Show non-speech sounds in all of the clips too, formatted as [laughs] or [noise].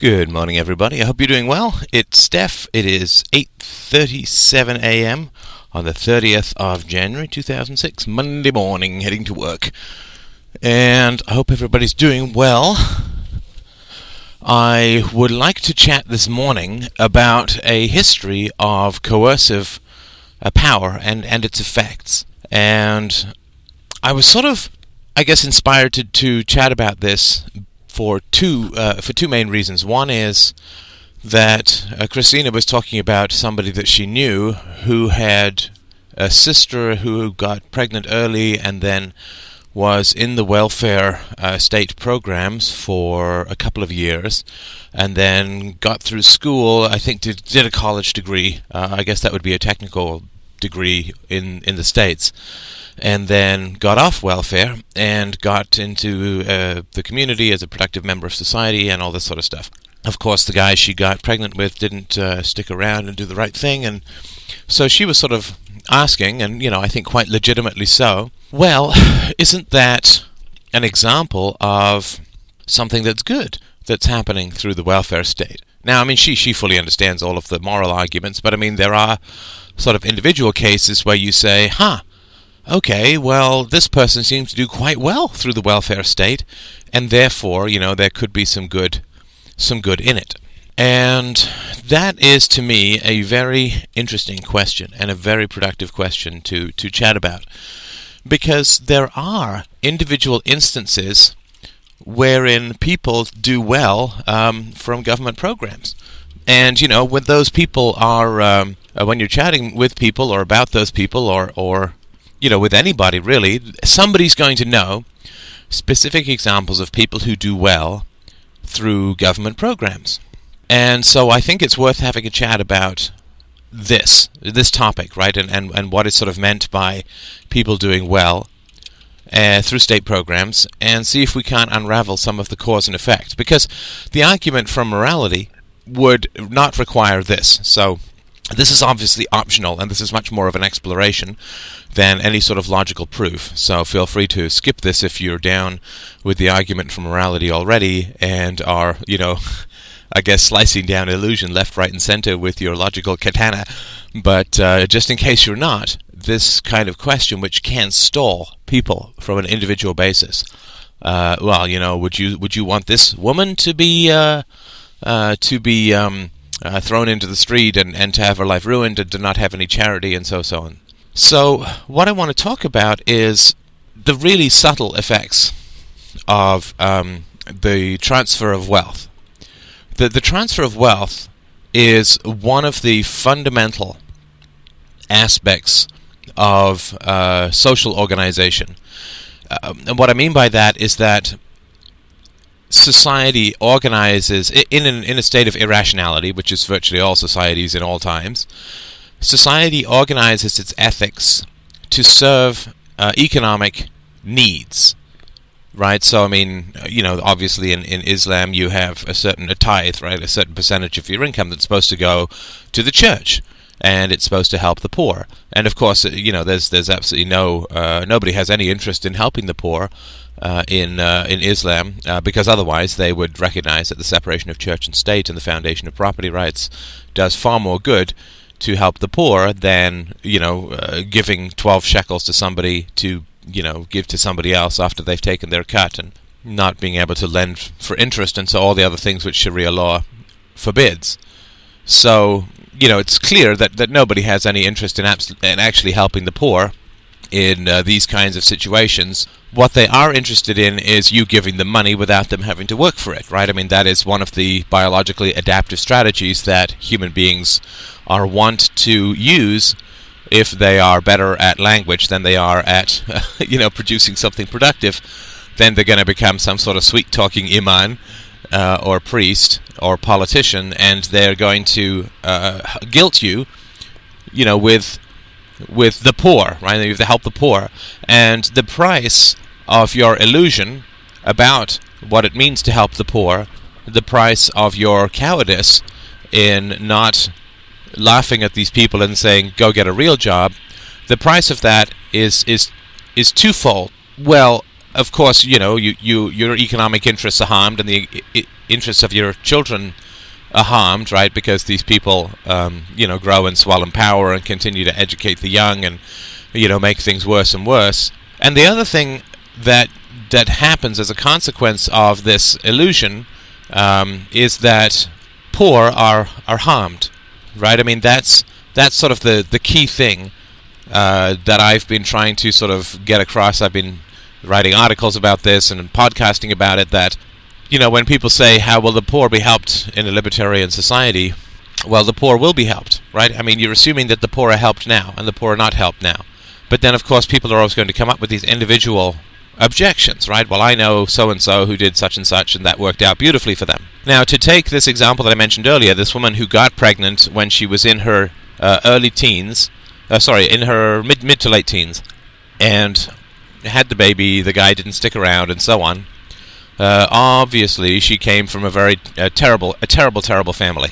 Good morning, everybody. I hope you're doing well. It's Steph. It is 8:37 a.m. on the 30th of January 2006, Monday morning, heading to work, and I hope everybody's doing well. I would like to chat this morning about a history of coercive uh, power and and its effects, and I was sort of, I guess, inspired to to chat about this for two uh, for two main reasons. One is that uh, Christina was talking about somebody that she knew who had a sister who got pregnant early and then was in the welfare uh, state programs for a couple of years and then got through school. I think did, did a college degree. Uh, I guess that would be a technical degree in, in the States and then got off welfare and got into uh, the community as a productive member of society and all this sort of stuff. Of course, the guy she got pregnant with didn't uh, stick around and do the right thing, and so she was sort of asking, and you know, I think quite legitimately so. Well, isn't that an example of something that's good that's happening through the welfare state? Now, I mean, she she fully understands all of the moral arguments, but I mean, there are sort of individual cases where you say, "Huh, okay, well, this person seems to do quite well through the welfare state, and therefore, you know, there could be some good, some good in it. And that is, to me, a very interesting question and a very productive question to, to chat about. Because there are individual instances wherein people do well um, from government programs. And, you know, when those people are, um, uh, when you're chatting with people or about those people or, or you know, with anybody really, somebody's going to know specific examples of people who do well through government programs. And so I think it's worth having a chat about this, this topic, right, and, and, and what is sort of meant by people doing well uh, through state programs, and see if we can't unravel some of the cause and effect. Because the argument from morality would not require this. So this is obviously optional, and this is much more of an exploration than any sort of logical proof. So feel free to skip this if you're down with the argument for morality already and are, you know, [laughs] I guess slicing down illusion left, right, and center with your logical katana. But uh, just in case you're not, this kind of question, which can stall people from an individual basis. Uh, well, you know, would you would you want this woman to be uh, uh to be um, uh, thrown into the street and, and to have her life ruined and to not have any charity and so so on. So what I want to talk about is the really subtle effects of um, the transfer of wealth. The the transfer of wealth is one of the fundamental aspects of uh, social organization. Uh, and what I mean by that is that society organizes in an, in a state of irrationality, which is virtually all societies in all times. Society organizes its ethics to serve uh, economic needs, right? So, I mean, you know, obviously in, in Islam you have a certain a tithe, right? A certain percentage of your income that's supposed to go to the church and it's supposed to help the poor. And of course, you know, there's there's absolutely no uh, nobody has any interest in helping the poor uh, in uh, in Islam uh, because otherwise they would recognize that the separation of church and state and the foundation of property rights does far more good to help the poor than you know uh, giving 12 shekels to somebody to you know give to somebody else after they've taken their cut and not being able to lend for interest and so all the other things which Sharia law forbids. So you know it's clear that, that nobody has any interest in, abs- in actually helping the poor in uh, these kinds of situations. What they are interested in is you giving them money without them having to work for it, right? I mean, that is one of the biologically adaptive strategies that human beings are wont to use if they are better at language than they are at, [laughs] you know, producing something productive. Then they're going to become some sort of sweet talking imam uh, or priest or politician, and they're going to uh, guilt you, you know, with with the poor, right? You have to help the poor. And the price of your illusion about what it means to help the poor, the price of your cowardice in not laughing at these people and saying, go get a real job, the price of that is, is, is twofold. Well, of course, you know, you, you your economic interests are harmed, and the I- interests of your children are harmed, right? Because these people, um, you know, grow and swell in power and continue to educate the young, and you know, make things worse and worse. And the other thing that that happens as a consequence of this illusion um, is that poor are are harmed, right? I mean, that's that's sort of the the key thing uh, that I've been trying to sort of get across. I've been writing articles about this and podcasting about it. That you know, when people say, "How will the poor be helped in a libertarian society?" Well, the poor will be helped, right? I mean, you're assuming that the poor are helped now and the poor are not helped now. But then, of course, people are always going to come up with these individual objections, right? Well, I know so and so who did such and such, and that worked out beautifully for them. Now, to take this example that I mentioned earlier, this woman who got pregnant when she was in her uh, early teens, uh, sorry, in her mid mid to late teens, and had the baby. The guy didn't stick around, and so on. Uh, obviously, she came from a very terrible, a terrible, terrible family,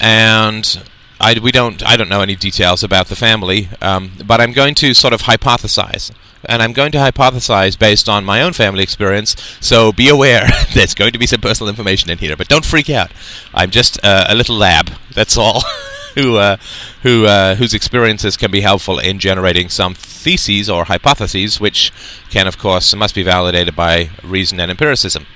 and I, we don't I don't know any details about the family, um, but I'm going to sort of hypothesize, and I'm going to hypothesize based on my own family experience. So be aware, [laughs] there's going to be some personal information in here, but don't freak out. I'm just uh, a little lab. That's all. [laughs] who uh, who uh, whose experiences can be helpful in generating some theses or hypotheses, which can, of course, must be validated by reason and empiricism.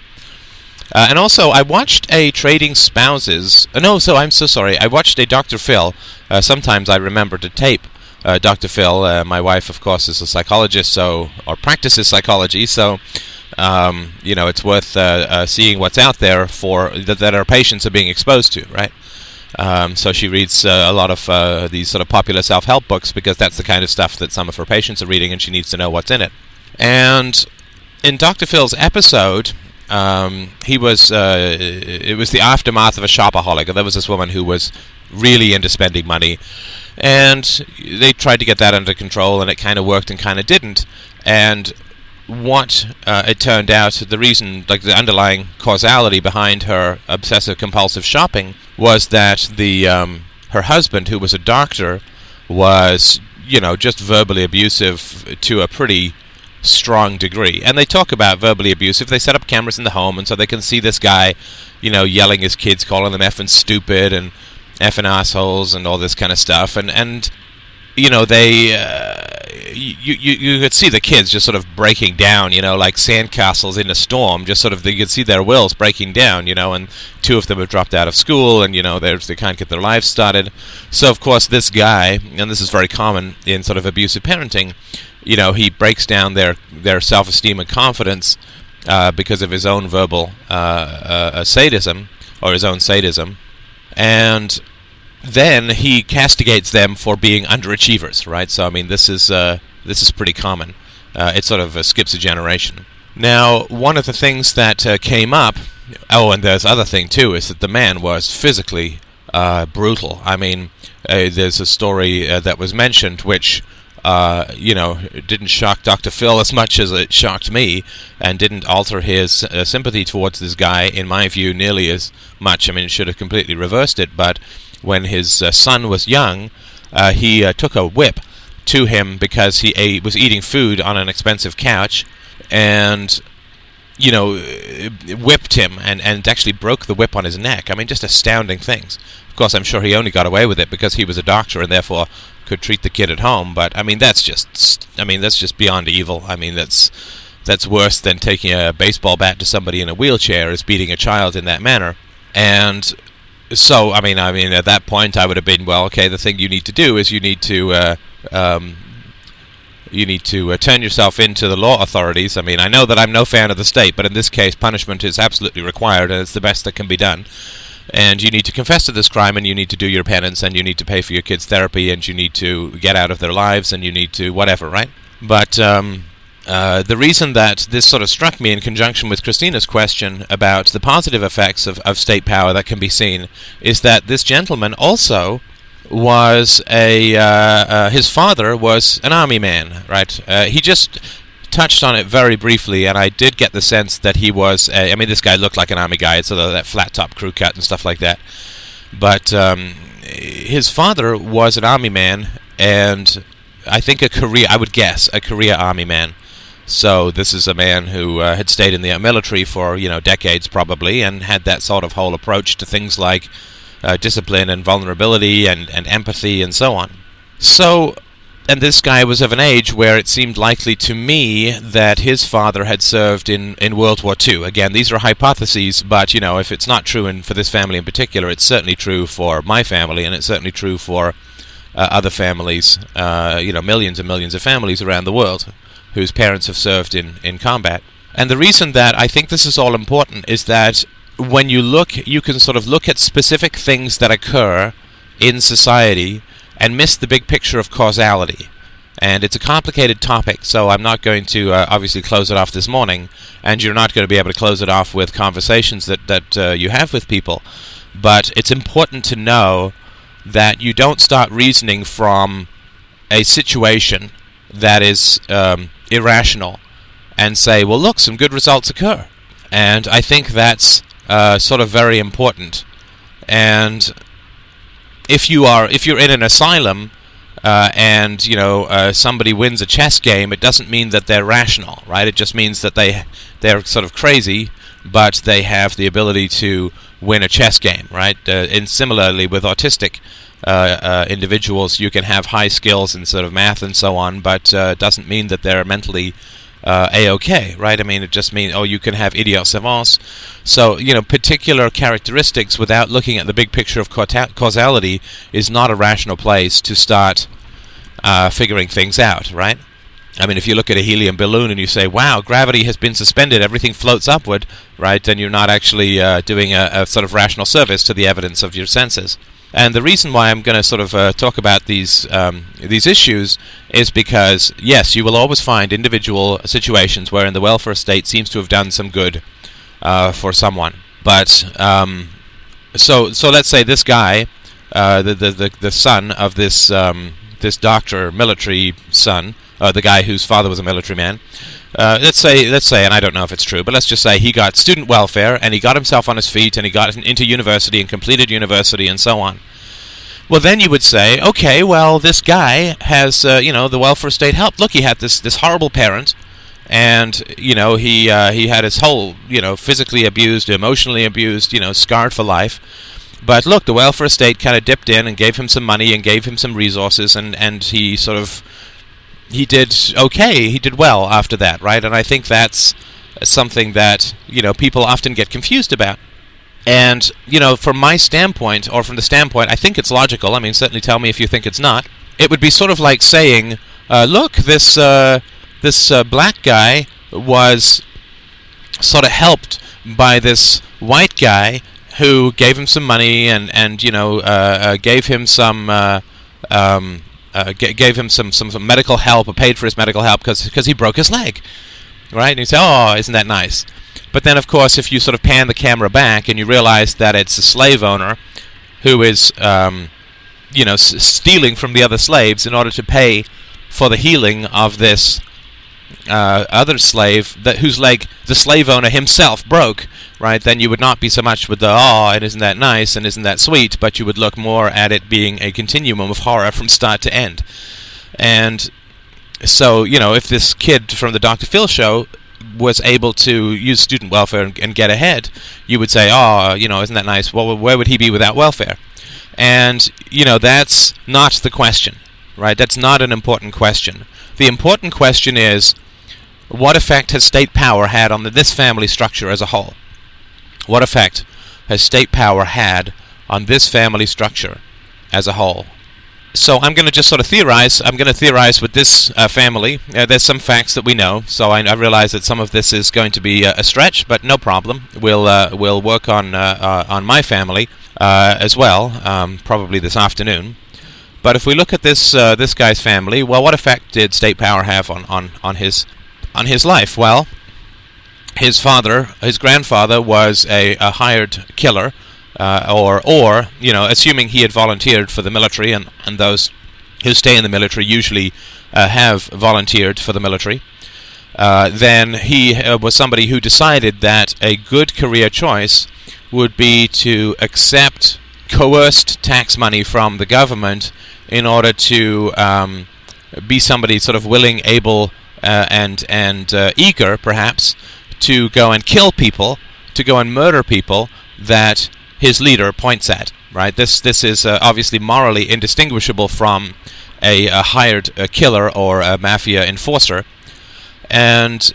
Uh, and also, I watched a Trading Spouses. Uh, no, so I'm so sorry. I watched a Dr. Phil. Uh, sometimes I remember to tape uh, Dr. Phil. Uh, my wife, of course, is a psychologist, so or practices psychology. So, um, you know, it's worth uh, seeing what's out there for th- that our patients are being exposed to, right? Um, so she reads a lot of these sort of popular self-help books because that's the kind of stuff that some of her patients are reading, and she needs to know what's in it. And in Dr. Phil's episode, um, he was. Uh, it was the aftermath of a shopaholic. There was this woman who was really into spending money, and they tried to get that under control, and it kind of worked and kind of didn't. And what uh, it turned out, the reason, like the underlying causality behind her obsessive compulsive shopping, was that the um, her husband, who was a doctor, was you know just verbally abusive to a pretty strong degree. And they talk about verbally abusive. They set up cameras in the home, and so they can see this guy, you know, yelling his kids, calling them effing stupid and effing assholes and all this kind of stuff. And and you know they. Uh, you, you you could see the kids just sort of breaking down, you know, like sandcastles in a storm. Just sort of, you could see their wills breaking down, you know. And two of them have dropped out of school, and you know, they they can't get their lives started. So of course, this guy, and this is very common in sort of abusive parenting, you know, he breaks down their their self esteem and confidence uh, because of his own verbal uh, uh, sadism or his own sadism, and then he castigates them for being underachievers, right? So I mean, this is uh, this is pretty common. Uh, it sort of uh, skips a generation. Now, one of the things that uh, came up, oh, and there's other thing too, is that the man was physically uh, brutal. I mean, uh, there's a story that was mentioned which. you know, didn't shock Dr. Phil as much as it shocked me, and didn't alter his sympathy towards this guy, in my view, nearly as much. I mean, it should have completely reversed it, but when his uh, son was young, uh, he uh, took a whip to him because he ate, was eating food on an expensive couch, and you know, whipped him and, and actually broke the whip on his neck. I mean, just astounding things. Of course, I'm sure he only got away with it because he was a doctor and therefore could treat the kid at home. But I mean, that's just, I mean, that's just beyond evil. I mean, that's that's worse than taking a baseball bat to somebody in a wheelchair is beating a child in that manner. And so I mean, I mean, at that point, I would have been well. Okay, the thing you need to do is you need to uh, um, you need to uh, turn yourself into the law authorities. I mean, I know that I'm no fan of the state, but in this case, punishment is absolutely required, and it's the best that can be done. And you need to confess to this crime, and you need to do your penance, and you need to pay for your kids' therapy, and you need to get out of their lives, and you need to whatever, right? But um, uh, the reason that this sort of struck me in conjunction with Christina's question about the positive effects of, of state power that can be seen is that this gentleman also was a uh, uh, his father was an army man, right? Uh, he just touched on it very briefly, and I did get the sense that he was. A, I mean, this guy looked like an army guy, so that flat top crew cut and stuff like that. But um, his father was an army man, and I think a Korea. I would guess a Korea army man So this is a man who uh, had stayed in the military for you know decades probably, and had that sort of whole approach to things like uh, discipline and vulnerability and, and empathy and so on. So, and this guy was of an age where it seemed likely to me that his father had served in, in World War II. Again, these are hypotheses, but you know, if it's not true in, for this family in particular, it's certainly true for my family, and it's certainly true for uh, other families, uh, you know, millions and millions of families around the world whose parents have served in, in combat. And the reason that I think this is all important is that when you look, you can sort of look at specific things that occur in society and miss the big picture of causality. And it's a complicated topic, so I'm not going to uh, obviously close it off this morning, and you're not going to be able to close it off with conversations that, that uh, you have with people. But it's important to know that you don't start reasoning from a situation that is um, irrational and say, well, look, some good results occur. And I think that's uh, sort of very important. And if you are if you're in an asylum uh, and you know uh, somebody wins a chess game, it doesn't mean that they're rational, right? It just means that they they're sort of crazy, but they have the ability to win a chess game, right? Uh, and similarly with autistic uh, uh, individuals, you can have high skills in sort of math and so on, but uh, it doesn't mean that they're mentally uh, a-okay, right? I mean, it just means, oh, you can have idiot. So, you know, particular characteristics without looking at the big picture of causality is not a rational place to start uh, figuring things out, right? I mean, if you look at a helium balloon and you say, wow, gravity has been suspended, everything floats upward, right, then you're not actually uh, doing a, a, sort of rational service to the evidence of your senses. And the reason why I'm going to sort of uh, talk about these um, these issues is because yes, you will always find individual situations wherein the welfare state seems to have done some good uh, for someone. But um, so so let's say this guy, uh, the, the, the the son of this um, this doctor, military son, uh, the guy whose father was a military man. Uh, let's say, let's say, and I don't know if it's true, but let's just say he got student welfare and he got himself on his feet and he got into university and completed university and so on. Well, then you would say, okay, well, this guy has, uh, you know, the welfare state helped. Look, he had this this horrible parent, and you know, he uh, he had his whole, you know, physically abused, emotionally abused, you know, scarred for life. But look, the welfare state kind of dipped in and gave him some money and gave him some resources, and and he sort of he did okay. He did well after that, right? And I think that's something that you know people often get confused about. And you know, from my standpoint, or from the standpoint, I think it's logical. I mean, certainly tell me if you think it's not. It would be sort of like saying, uh, "Look, this uh, this uh, black guy was sort of helped by this white guy who gave him some money and and you know uh, uh, gave him some." Uh, um, uh, g- gave him some, some, some medical help or paid for his medical help because he broke his leg. Right? And you say, oh, isn't that nice? But then, of course, if you sort of pan the camera back and you realize that it's a slave owner who is, um, you know, s- stealing from the other slaves in order to pay for the healing of this uh, other slave that whose leg the slave owner himself broke, right? Then you would not be so much with the oh, and isn't that nice and isn't that sweet, but you would look more at it being a continuum of horror from start to end. And so, you know, if this kid from the Dr. Phil show was able to use student welfare and, and get ahead, you would say, oh, you know, isn't that nice? Well, where would he be without welfare? And, you know, that's not the question, right? That's not an important question. The important question is what effect has state power had on the, this family structure as a whole? What effect has state power had on this family structure as a whole? So I'm going to just sort of theorize. I'm going to theorize with this uh, family. Uh, there's some facts that we know, so I, I, realize that some of this is going to be uh, a stretch, but no problem. We'll uh, we'll work on uh, uh, on my family as well, um, probably this afternoon. But if we look at this uh, this guy's family, well, what effect did state power have on, on, on his on his life? Well, his father, his grandfather, was a, a hired killer, uh, or or you know, assuming he had volunteered for the military, and and those who stay in the military usually uh, have volunteered for the military. Uh, then he uh, was somebody who decided that a good career choice would be to accept coerced tax money from the government in order to um, be somebody sort of willing, able, uh, and and uh, eager, perhaps, to go and kill people, to go and murder people that his leader points at. Right. This this is uh, obviously morally indistinguishable from a, a hired a killer or a mafia enforcer, and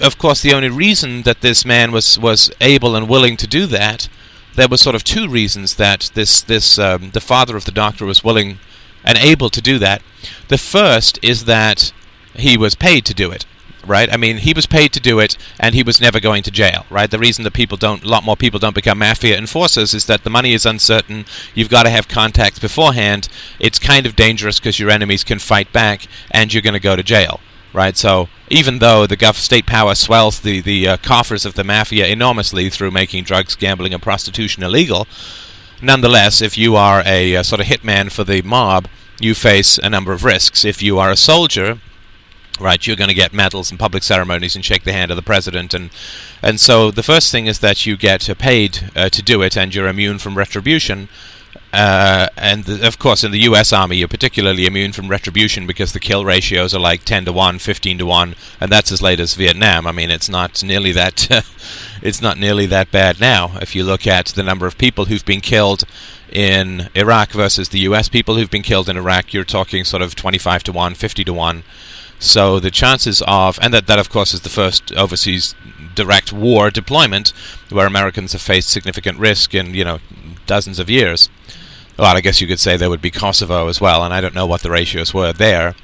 of course, the only reason that this man was was able and willing to do that, there were sort of two reasons that this this um, the father of the doctor was willing and able to do that. The first is that he was paid to do it right? I mean, he was paid to do it, and he was never going to jail, right? The reason that people don't, a lot more people don't become mafia enforcers is that the money is uncertain. You've got to have contacts beforehand. It's kind of dangerous because your enemies can fight back, and you're going to go to jail, right? So even though the gov- state power swells the the uh, coffers of the mafia enormously through making drugs, gambling, and prostitution illegal, nonetheless, if you are a, a sort of hitman for the mob, you face a number of risks. If you are a soldier right you're going to get medals and public ceremonies and shake the hand of the president and and so the first thing is that you get paid uh, to do it and you're immune from retribution uh, and the, of course in the US army you're particularly immune from retribution because the kill ratios are like 10 to 1 15 to 1 and that's as late as Vietnam. I mean it's not nearly that [laughs] it's not nearly that bad now. If you look at the number of people who've been killed in Iraq versus the US people who've been killed in Iraq you're talking sort of 25 to 1 50 to 1 so the chances of, and that, that of course is the first overseas direct war deployment where Americans have faced significant risk in, you know, dozens of years. Well, I guess you could say there would be Kosovo as well, and I don't know what the ratios were there.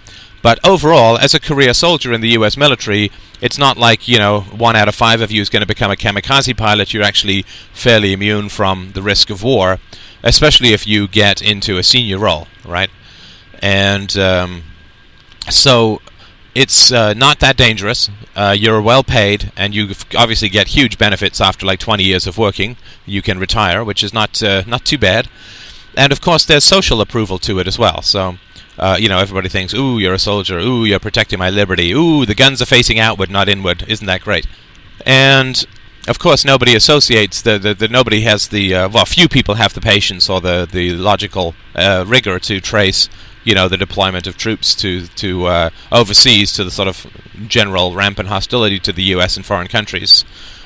But overall, as a career soldier in the US military, it's not like, you know, one out of five of you is going to become a kamikaze pilot. You're actually fairly immune from the risk of war, especially if you get into a senior role, right? And um, so it's uh, not that dangerous. Uh, you're well paid, and you obviously get huge benefits after like 20 years of working. You can retire, which is not uh, not too bad. And of course, there's social approval to it as well. So, uh, you know, everybody thinks, "Ooh, you're a soldier. Ooh, you're protecting my liberty. Ooh, the guns are facing outward, not inward. Isn't that great?" And of course, nobody associates the, the, the nobody has the uh, well, few people have the patience or the the logical uh, rigor to trace you know the deployment of troops to to uh, overseas to the sort of general rampant hostility to the U.S. and foreign countries,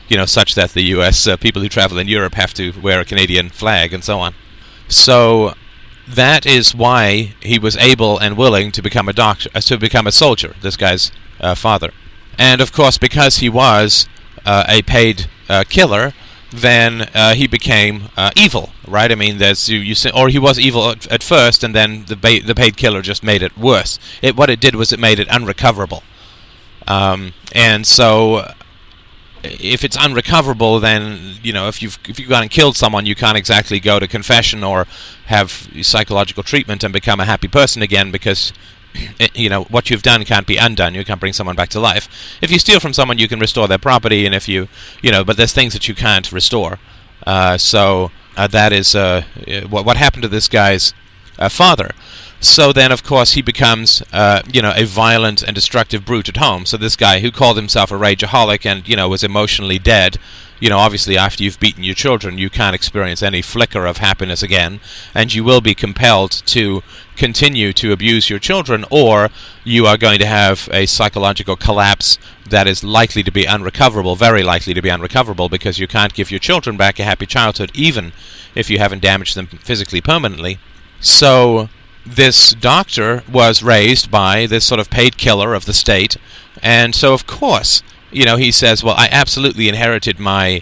you know, such that the U.S. Uh, people who travel in Europe have to wear a Canadian flag and so on. So that is why he was able and willing to become a doctor, uh, to become a soldier. This guy's uh, father, and of course because he was uh, a paid uh, killer then uh, he became uh, evil, right? I mean, there's you, you or he was evil at, at first, and then the ba- the paid killer just made it worse. It what it did was it made it unrecoverable, um, and so if it's unrecoverable, then you know if you've if you've gone and killed someone, you can't exactly go to confession or have psychological treatment and become a happy person again because [clears throat] it, you know what you've done can't be undone. You can't bring someone back to life. If you steal from someone, you can restore their property, and if you you know, but there's things that you can't restore. Uh, so uh, that is uh, what what happened to this guy's uh, father. So then, of course, he becomes, uh, you know, a violent and destructive brute at home. So this guy who called himself a rageaholic and, you know, was emotionally dead, you know, obviously after you've beaten your children, you can't experience any flicker of happiness again, and you will be compelled to continue to abuse your children, or you are going to have a psychological collapse that is likely to be unrecoverable, very likely to be unrecoverable, because you can't give your children back a happy childhood, even if you haven't damaged them physically permanently. So this doctor was raised by this sort of paid killer of the state, and so of course, you know, he says, "Well, I absolutely inherited my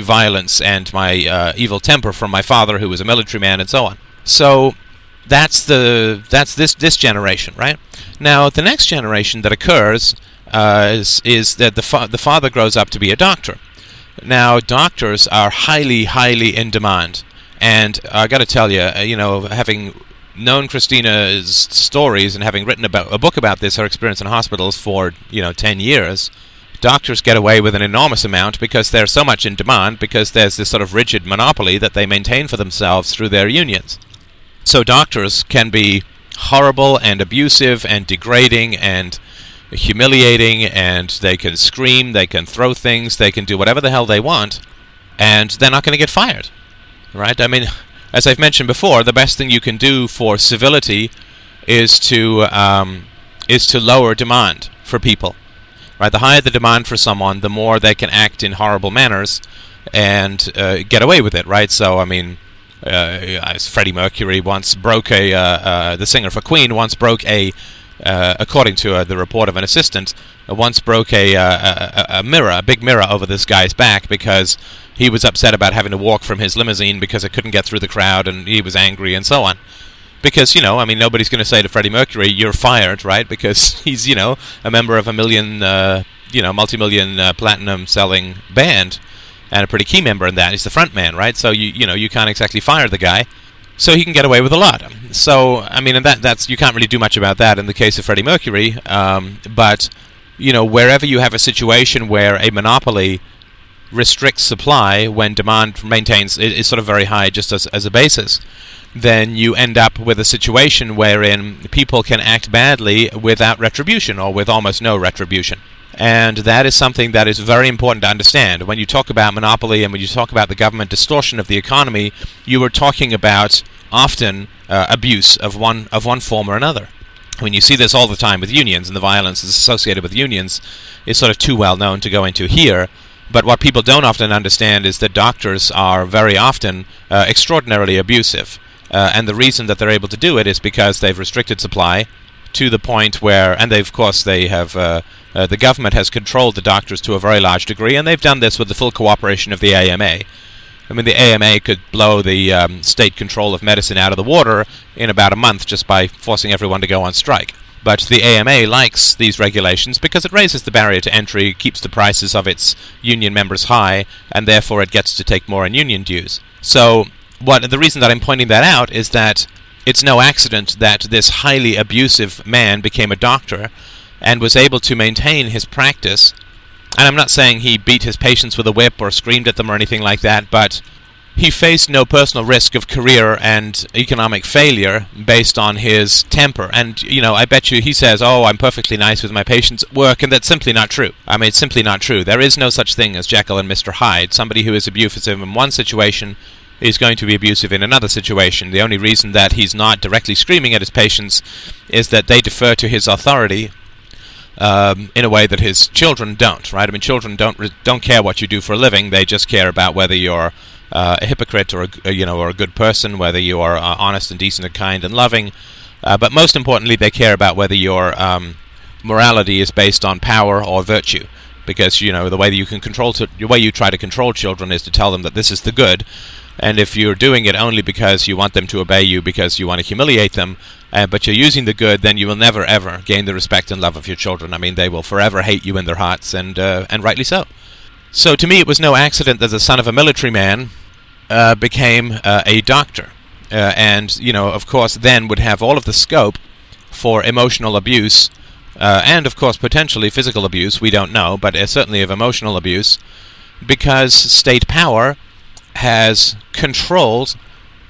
violence and my uh, evil temper from my father, who was a military man, and so on." So that's the that's this this generation, right? Now, the next generation that occurs uh, is is that the fa- the father grows up to be a doctor. Now, doctors are highly highly in demand, and I got to tell you, uh, you know, having known Christina's stories and having written about a book about this, her experience in hospitals for you know ten years, doctors get away with an enormous amount because they're so much in demand because there's this sort of rigid monopoly that they maintain for themselves through their unions. So doctors can be horrible and abusive and degrading and humiliating and they can scream, they can throw things, they can do whatever the hell they want and they're not going to get fired. Right? I mean, as I've mentioned before, the best thing you can do for civility is to um, is to lower demand for people. Right, the higher the demand for someone, the more they can act in horrible manners and uh, get away with it. Right, so I mean, uh, Freddie Mercury once broke a uh, uh, the singer for Queen once broke a uh, according to uh, the report of an assistant, Uh, once broke uh, a, a, a, mirror, a big mirror, over this guy's back because he was upset about having to walk from his limousine because it couldn't get through the crowd and he was angry and so on. Because, you know, I mean, nobody's going to say to Freddie Mercury, you're fired, right? Because [laughs] he's, you know, a member of a million, uh, you know, multi million platinum selling band and a pretty key member in that. He's the front man, right? So you you know you can't exactly fire the guy, so he can get away with a lot. So I mean, and that that's you can't really do much about that in the case of Freddie Mercury. Um, but you know, wherever you have a situation where a monopoly restricts supply when demand maintains is sort of very high just as, as a basis, then you end up with a situation wherein people can act badly without retribution or with almost no retribution. And that is something that is very important to understand. When you talk about monopoly and when you talk about the government distortion of the economy, you are talking about often uh, abuse of one of one form or another. When you see this all the time with unions and the violence that's associated with unions is sort of too well known to go into here. But what people don't often understand is that doctors are very often uh, extraordinarily abusive. Uh, and the reason that they're able to do it is because they've restricted supply to the point where, and they, of course, they have uh, uh, the government has controlled the doctors to a very large degree, and they've done this with the full cooperation of the AMA. I mean, the AMA could blow the um, state control of medicine out of the water in about a month just by forcing everyone to go on strike. But the AMA likes these regulations because it raises the barrier to entry, keeps the prices of its union members high, and therefore it gets to take more in union dues. So, what the reason that I'm pointing that out is that it's no accident that this highly abusive man became a doctor and was able to maintain his practice. And I'm not saying he beat his patients with a whip or screamed at them or anything like that, but he faced no personal risk of career and economic failure based on his temper. And, you know, I bet you he says, Oh, I'm perfectly nice with my patients at work, and that's simply not true. I mean, it's simply not true. There is no such thing as Jekyll and Mr. Hyde. Somebody who is abusive in one situation is going to be abusive in another situation. The only reason that he's not directly screaming at his patients is that they defer to his authority um, in a way that his children don't, right? I mean, children don't re- don't care what you do for a living; they just care about whether you're uh, a hypocrite or a, you know or a good person, whether you are uh, honest and decent and kind and loving. Uh, but most importantly, they care about whether your um, morality is based on power or virtue. Because you know the way that you can control t- the way you try to control children is to tell them that this is the good, and if you're doing it only because you want them to obey you, because you want to humiliate them, uh, but you're using the good, then you will never ever gain the respect and love of your children. I mean, they will forever hate you in their hearts, and uh, and rightly so. So to me, it was no accident that the son of a military man uh, became uh, a doctor, uh, and you know, of course, then would have all of the scope for emotional abuse, uh, and of course, potentially physical abuse. We don't know, but certainly of emotional abuse, because state power has controlled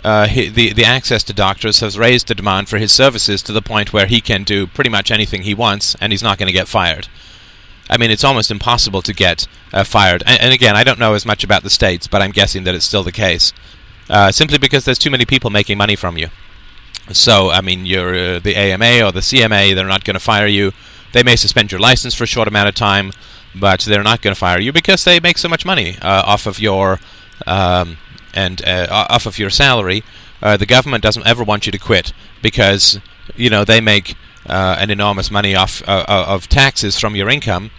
uh, he, the the access to doctors has raised the demand for his services to the point where he can do pretty much anything he wants, and he's not going to get fired. I mean, it's almost impossible to get uh, fired. And, and, again, I don't know as much about the states, but I'm guessing that it's still the case, uh, simply because there's too many people making money from you. So, I mean, you're uh, the AMA or the CMA; they're not going to fire you. They may suspend your license for a short amount of time, but they're not going to fire you because they make so much money uh, off of your um, and uh, off of your salary, uh, the government doesn't ever want you to quit because you know they make uh, an enormous money off uh, of taxes from your income,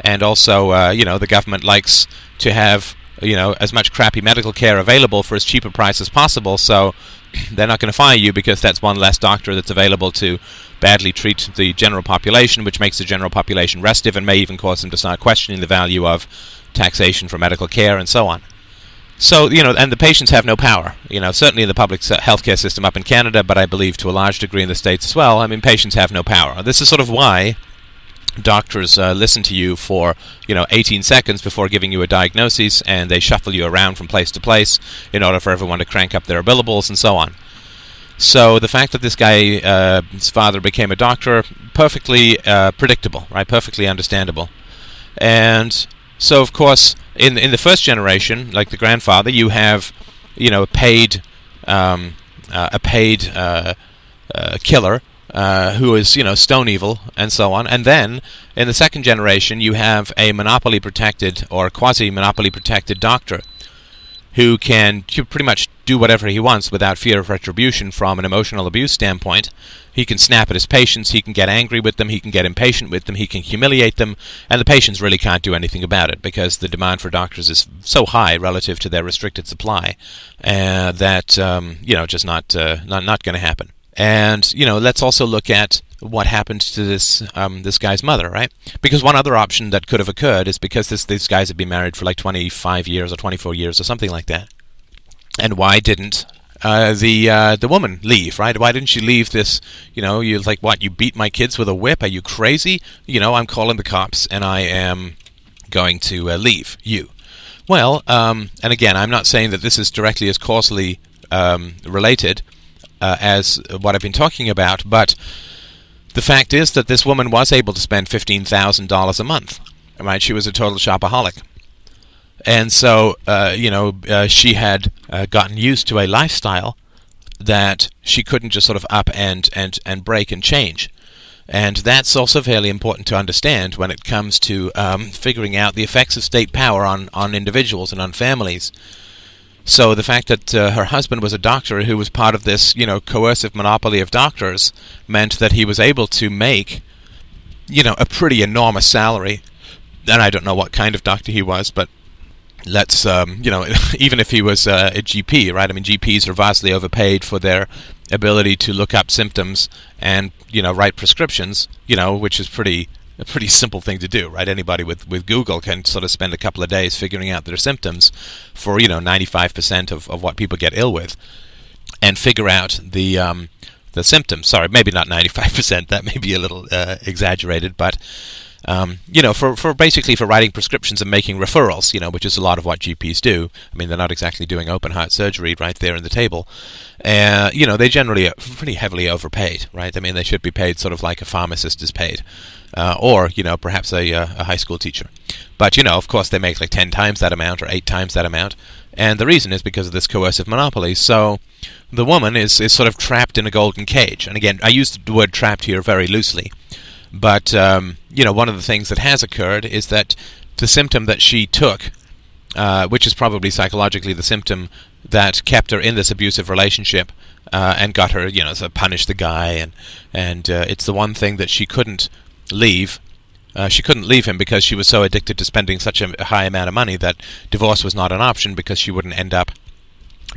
and also uh, you know the government likes to have you know as much crappy medical care available for as cheap a price as possible. So [clears throat] they're not going to fire you because that's one less doctor that's available to badly treat the general population, which makes the general population restive and may even cause them to start questioning the value of taxation for medical care and so on. So, you know, and the patients have no power. You know, certainly in the public healthcare system up in Canada, but I believe to a large degree in the States as well. I mean, patients have no power. This is sort of why doctors uh, listen to you for, you know, 18 seconds before giving you a diagnosis, and they shuffle you around from place to place in order for everyone to crank up their billables and so on. So the fact that this guy's uh, father became a doctor, perfectly uh, predictable, right? Perfectly understandable. And so, of course, in in the first generation, like the grandfather, you have you know a paid um, uh, a paid uh, uh, killer uh, who is you know stone evil and so on, and then In the second generation, you have a monopoly protected or quasi monopoly protected doctor who can pretty much do whatever he wants without fear of retribution from an emotional abuse standpoint. He can snap at his patients, he can get angry with them, he can get impatient with them, he can humiliate them, and the patients really can't do anything about it because the demand for doctors is so high relative to their restricted supply uh, that um, you know just not uh, not not going to happen. And you know, let's also look at what happened to this um, this guy's mother, right? Because one other option that could have occurred is because this these guys had been married for like 25 years or 24 years or something like that. And why didn't uh, the uh, the woman leave, right? Why didn't she leave this? You know, you like what? You beat my kids with a whip? Are you crazy? You know, I'm calling the cops and I am going to uh, leave you. Well, um, and again, I'm not saying that this is directly as causally um, related uh, as what I've been talking about, but the fact is that this woman was able to spend $15,000 a month. Right? She was a total shopaholic. And so, uh, you know, uh, she had uh, gotten used to a lifestyle that she couldn't just sort of up and, and, and break and change. And that's also fairly important to understand when it comes to um, figuring out the effects of state power on, on individuals and on families. So the fact that uh, her husband was a doctor who was part of this, you know, coercive monopoly of doctors meant that he was able to make, you know, a pretty enormous salary. And I don't know what kind of doctor he was, but let's, um, you know, [laughs] even if he was uh, a GP, right? I mean, GPs are vastly overpaid for their ability to look up symptoms and, you know, write prescriptions, you know, which is pretty a pretty simple thing to do, right? Anybody with, with Google can sort of spend a couple of days figuring out their symptoms for, you know, 95% of, of what people get ill with and figure out the, um, the symptoms. Sorry, maybe not 95%, that may be a little uh, exaggerated, but um, you know, for, for basically for writing prescriptions and making referrals, you know, which is a lot of what GPs do. I mean, they're not exactly doing open heart surgery right there in the table. Uh, you know, they generally are pretty heavily overpaid, right? I mean, they should be paid sort of like a pharmacist is paid, uh, or you know, perhaps a, uh, a high school teacher. But you know, of course, they make like ten times that amount or eight times that amount, and the reason is because of this coercive monopoly. So the woman is is sort of trapped in a golden cage. And again, I use the word trapped here very loosely. But um, you know, one of the things that has occurred is that the symptom that she took, uh, which is probably psychologically the symptom that kept her in this abusive relationship uh, and got her, you know, to punish the guy, and and uh, it's the one thing that she couldn't leave. Uh, she couldn't leave him because she was so addicted to spending such a high amount of money that divorce was not an option because she wouldn't end up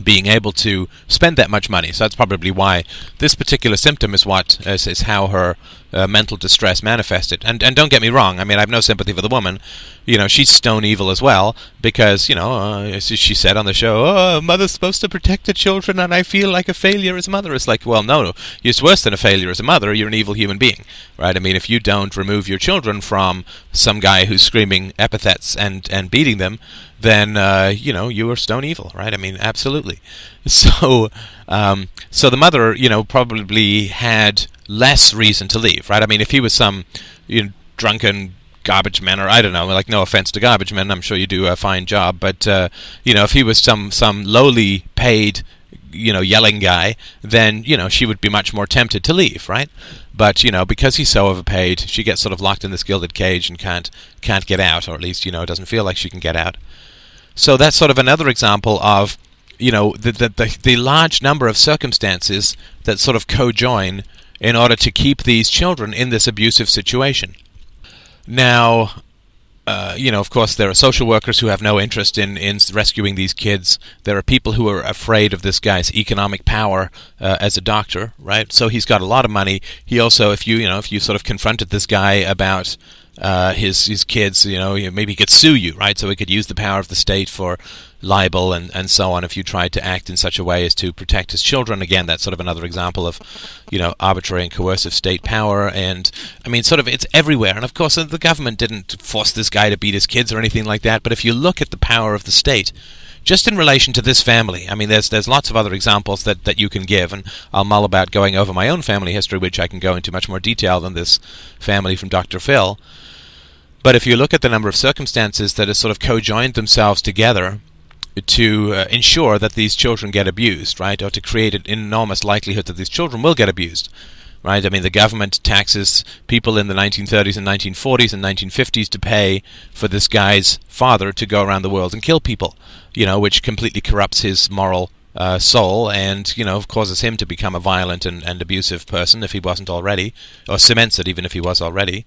being able to spend that much money. So that's probably why this particular symptom is what is, is how her uh, mental distress manifested. And and don't get me wrong. I mean, I have no sympathy for the woman. You know, she's stone evil as well because you know, uh, she said on the show, "Oh, mother's supposed to protect the children, and I feel like a failure as a mother." It's like, well, no, you're worse than a failure as a mother. You're an evil human being, right? I mean, if you don't remove your children from some guy who's screaming epithets and and beating them, then uh, you know you are stone evil, right? I mean, absolutely. [laughs] So, um, so the mother, you know, probably had less reason to leave, right? I mean, if he was some you know, drunken garbage man, or I don't know, like no offense to garbage men, I'm sure you do a fine job, but uh, you know, if he was some some lowly paid you know yelling guy then you know she would be much more tempted to leave right but you know because he's so overpaid she gets sort of locked in this gilded cage and can't can't get out or at least you know doesn't feel like she can get out so that's sort of another example of you know the the, the, the large number of circumstances that sort of co-join in order to keep these children in this abusive situation. Now, uh, you know, of course, there are social workers who have no interest in, in rescuing these kids. There are people who are afraid of this guy's economic power uh, as a doctor, right? So he's got a lot of money. He also, if you, you know, if you sort of confronted this guy about uh, his his kids, you know, maybe he could sue you, right? So he could use the power of the state for libel and, and so on if you tried to act in such a way as to protect his children. Again, that's sort of another example of, you know, arbitrary and coercive state power. And I mean, sort of, it's everywhere. And of course, the government didn't force this guy to beat his kids or anything like that. But if you look at the power of the state, just in relation to this family, I mean, there's there's lots of other examples that, that you can give, and I'll mull about going over my own family history, which I can go into much more detail than this family from Dr. Phil. But if you look at the number of circumstances that have sort of co-joined themselves together to uh, ensure that these children get abused, right, or to create an enormous likelihood that these children will get abused. Right? I mean, the government taxes people in the 1930s and 1940s and 1950s to pay for this guy's father to go around the world and kill people, you know, which completely corrupts his moral uh, soul and, you know, causes him to become a violent and, and abusive person if he wasn't already, or cements it even if he was already.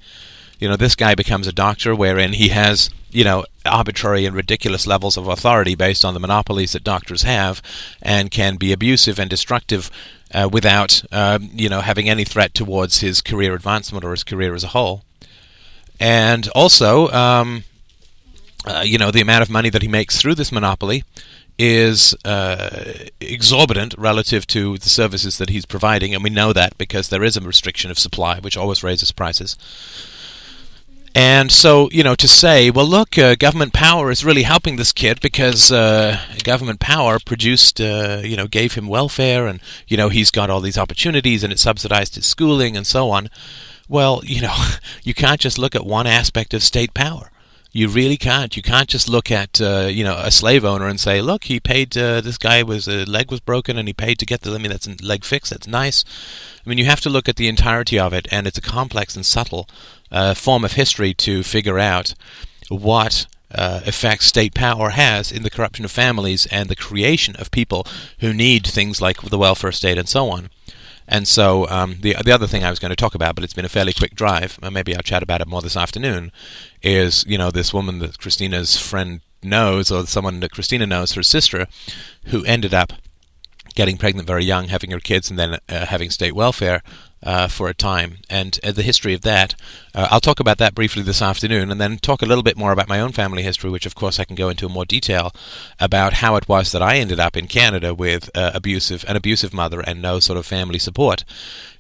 You know, this guy becomes a doctor wherein he has, you know, arbitrary and ridiculous levels of authority based on the monopolies that doctors have and can be abusive and destructive uh, without, uh, you know, having any threat towards his career advancement or his career as a whole. And also, um, uh, you know, the amount of money that he makes through this monopoly is uh, exorbitant relative to the services that he's providing, and we know that because there is a restriction of supply, which always raises prices. And so, you know, to say, well, look, uh, government power is really helping this kid because uh, government power produced, uh, you know, gave him welfare and, you know, he's got all these opportunities and it subsidized his schooling and so on. Well, you know, [laughs] you can't just look at one aspect of state power. You really can't. You can't just look at uh, you know a slave owner and say, look, he paid. Uh, this guy was a uh, leg was broken and he paid to get the. I mean, that's a leg fixed. That's nice. I mean, you have to look at the entirety of it, and it's a complex and subtle uh, form of history to figure out what uh, effects state power has in the corruption of families and the creation of people who need things like the welfare state and so on. And so um, the the other thing I was going to talk about, but it's been a fairly quick drive. Maybe I'll chat about it more this afternoon. Is you know this woman that Christina's friend knows, or someone that Christina knows, her sister, who ended up getting pregnant very young, having her kids, and then uh, having state welfare uh, for a time, and uh, the history of that. Uh, I'll talk about that briefly this afternoon, and then talk a little bit more about my own family history, which of course I can go into more detail about how it was that I ended up in Canada with uh, abusive an abusive mother and no sort of family support.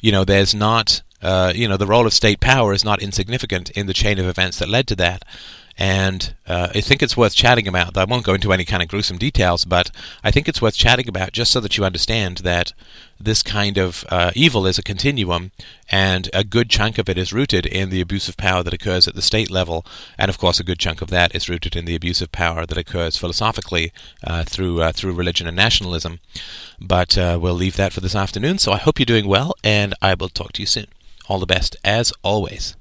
You know, there's not. Uh, you know, the role of state power is not insignificant in the chain of events that led to that and uh, I think it's worth chatting about. I won't go into any kind of gruesome details, but I think it's worth chatting about just so that you understand that this kind of uh, evil is a continuum, and a good chunk of it is rooted in the abuse of power that occurs at the state level, and of course, a good chunk of that is rooted in the abuse of power that occurs philosophically uh, through uh, through religion and nationalism. But uh, we'll leave that for this afternoon. So I hope you're doing well, and I will talk to you soon. All the best, as always.